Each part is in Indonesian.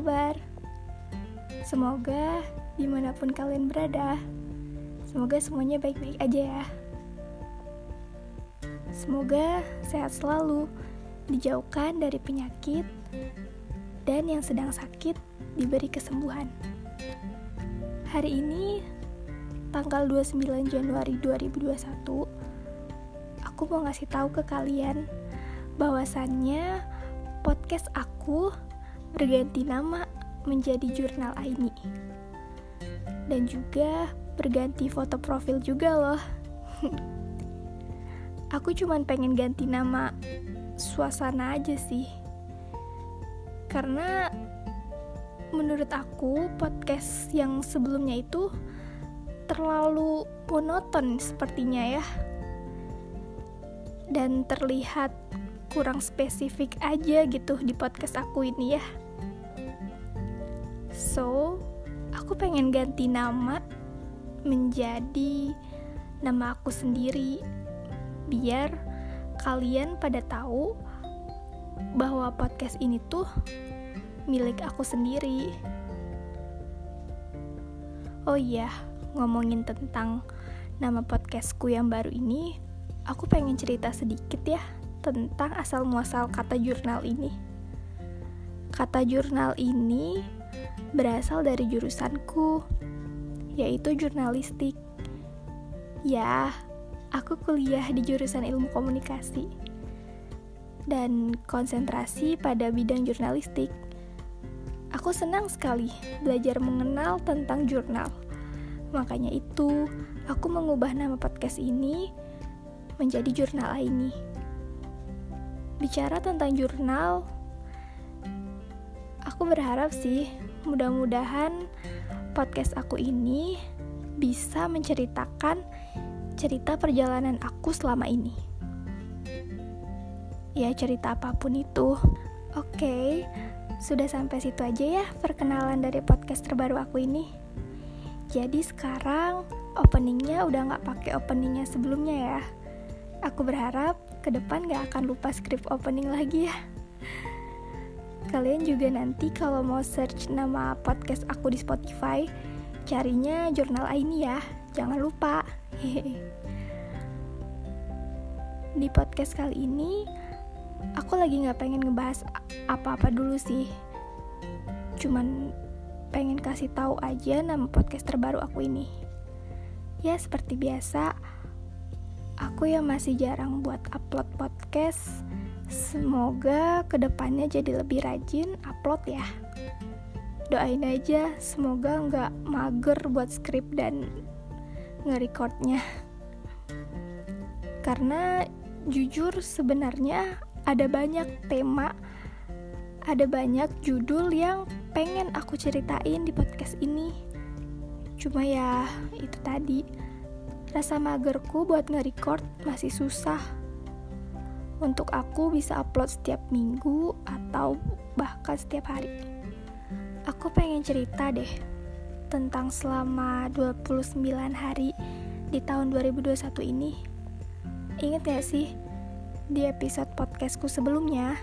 kabar? Semoga di mana pun kalian berada, semoga semuanya baik-baik aja ya. Semoga sehat selalu, dijauhkan dari penyakit, dan yang sedang sakit diberi kesembuhan. Hari ini, tanggal 29 Januari 2021, aku mau ngasih tahu ke kalian bahwasannya podcast aku berganti nama menjadi jurnal Aini. Dan juga berganti foto profil juga loh. aku cuman pengen ganti nama suasana aja sih. Karena menurut aku podcast yang sebelumnya itu terlalu monoton sepertinya ya. Dan terlihat kurang spesifik aja gitu di podcast aku ini ya. So, aku pengen ganti nama menjadi nama aku sendiri biar kalian pada tahu bahwa podcast ini tuh milik aku sendiri. Oh iya, ngomongin tentang nama podcastku yang baru ini, aku pengen cerita sedikit ya tentang asal muasal kata jurnal ini. Kata jurnal ini berasal dari jurusanku, yaitu jurnalistik. Ya, aku kuliah di jurusan ilmu komunikasi dan konsentrasi pada bidang jurnalistik. Aku senang sekali belajar mengenal tentang jurnal. Makanya itu, aku mengubah nama podcast ini menjadi jurnal ini bicara tentang jurnal, aku berharap sih mudah-mudahan podcast aku ini bisa menceritakan cerita perjalanan aku selama ini. Ya, cerita apa pun itu. Oke, sudah sampai situ aja ya perkenalan dari podcast terbaru aku ini. Jadi sekarang openingnya udah nggak pakai openingnya sebelumnya ya. Aku berharap ke depan gak akan lupa script opening lagi ya. Kalian juga nanti kalau mau search nama podcast aku di Spotify, carinya jurnal ini ya, jangan lupa. di podcast kali ini, aku lagi gak pengen ngebahas apa-apa dulu sih. Cuman pengen kasih tahu aja nama podcast terbaru aku ini. Ya seperti biasa, aku yang masih jarang buat upload podcast. Semoga ke depannya jadi lebih rajin upload ya. Doain aja semoga nggak mager buat skrip dan nge-recordnya. Karena jujur sebenarnya ada banyak tema ada banyak judul yang pengen aku ceritain di podcast ini. Cuma ya itu tadi Rasa magerku buat nge-record masih susah. Untuk aku bisa upload setiap minggu atau bahkan setiap hari. Aku pengen cerita deh tentang selama 29 hari di tahun 2021 ini. Ingat gak sih di episode podcastku sebelumnya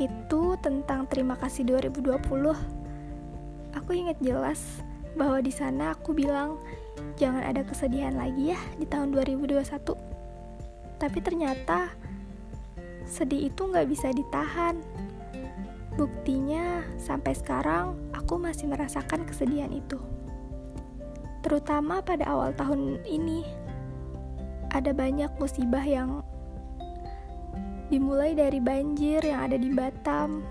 itu tentang terima kasih 2020. Aku ingat jelas bahwa di sana aku bilang jangan ada kesedihan lagi ya di tahun 2021. Tapi ternyata sedih itu nggak bisa ditahan. Buktinya sampai sekarang aku masih merasakan kesedihan itu. Terutama pada awal tahun ini, ada banyak musibah yang dimulai dari banjir yang ada di Batam,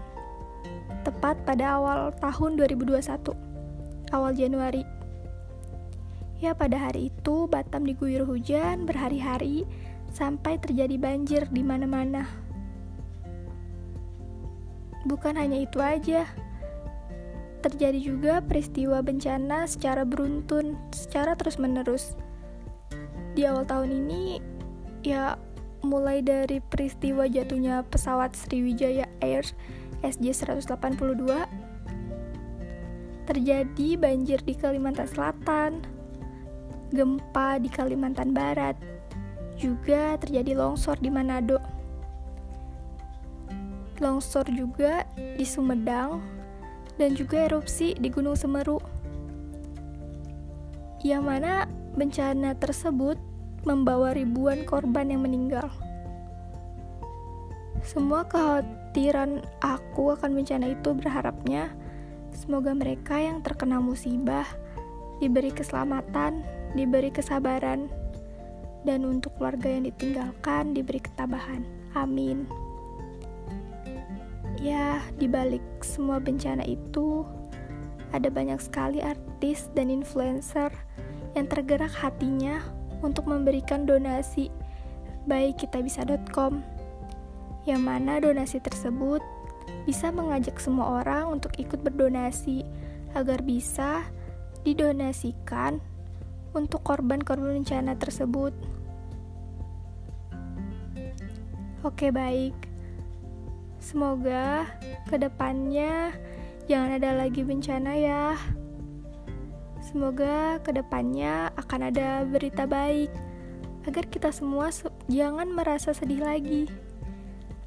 tepat pada awal tahun 2021, awal Januari Ya pada hari itu Batam diguyur hujan berhari-hari sampai terjadi banjir di mana-mana. Bukan hanya itu aja. Terjadi juga peristiwa bencana secara beruntun, secara terus-menerus. Di awal tahun ini ya mulai dari peristiwa jatuhnya pesawat Sriwijaya Air SJ182 terjadi banjir di Kalimantan Selatan, gempa di Kalimantan Barat, juga terjadi longsor di Manado. Longsor juga di Sumedang dan juga erupsi di Gunung Semeru. Yang mana bencana tersebut membawa ribuan korban yang meninggal. Semua kekhawatiran aku akan bencana itu berharapnya semoga mereka yang terkena musibah diberi keselamatan, diberi kesabaran, dan untuk keluarga yang ditinggalkan diberi ketabahan. Amin. Ya, di balik semua bencana itu, ada banyak sekali artis dan influencer yang tergerak hatinya untuk memberikan donasi baik kitabisa.com yang mana donasi tersebut bisa mengajak semua orang untuk ikut berdonasi agar bisa didonasikan untuk korban-korban bencana tersebut. Oke, baik. Semoga ke depannya jangan ada lagi bencana ya. Semoga ke depannya akan ada berita baik agar kita semua jangan merasa sedih lagi.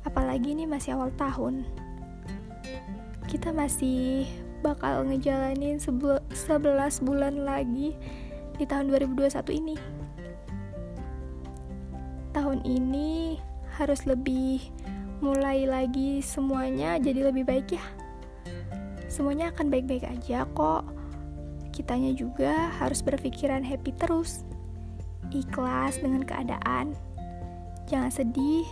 Apalagi ini masih awal tahun. Kita masih bakal ngejalanin 11 bulan lagi di tahun 2021 ini. Tahun ini harus lebih mulai lagi semuanya jadi lebih baik ya. Semuanya akan baik-baik aja kok. Kitanya juga harus berpikiran happy terus. Ikhlas dengan keadaan. Jangan sedih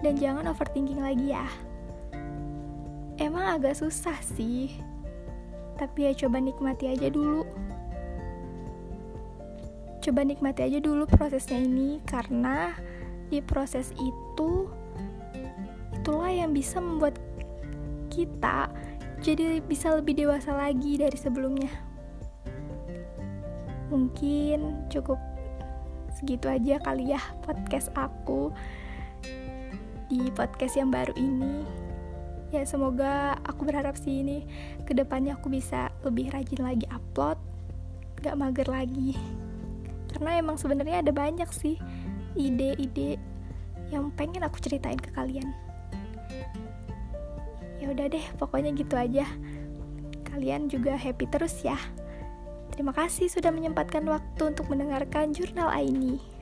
dan jangan overthinking lagi ya. Emang agak susah sih. Tapi ya coba nikmati aja dulu. Coba nikmati aja dulu prosesnya ini karena di proses itu itulah yang bisa membuat kita jadi bisa lebih dewasa lagi dari sebelumnya. Mungkin cukup segitu aja kali ya podcast aku di podcast yang baru ini. Ya semoga aku berharap sih ini ke depannya aku bisa lebih rajin lagi upload, gak mager lagi. Karena emang sebenarnya ada banyak sih ide-ide yang pengen aku ceritain ke kalian. Ya udah deh pokoknya gitu aja. Kalian juga happy terus ya. Terima kasih sudah menyempatkan waktu untuk mendengarkan jurnal ini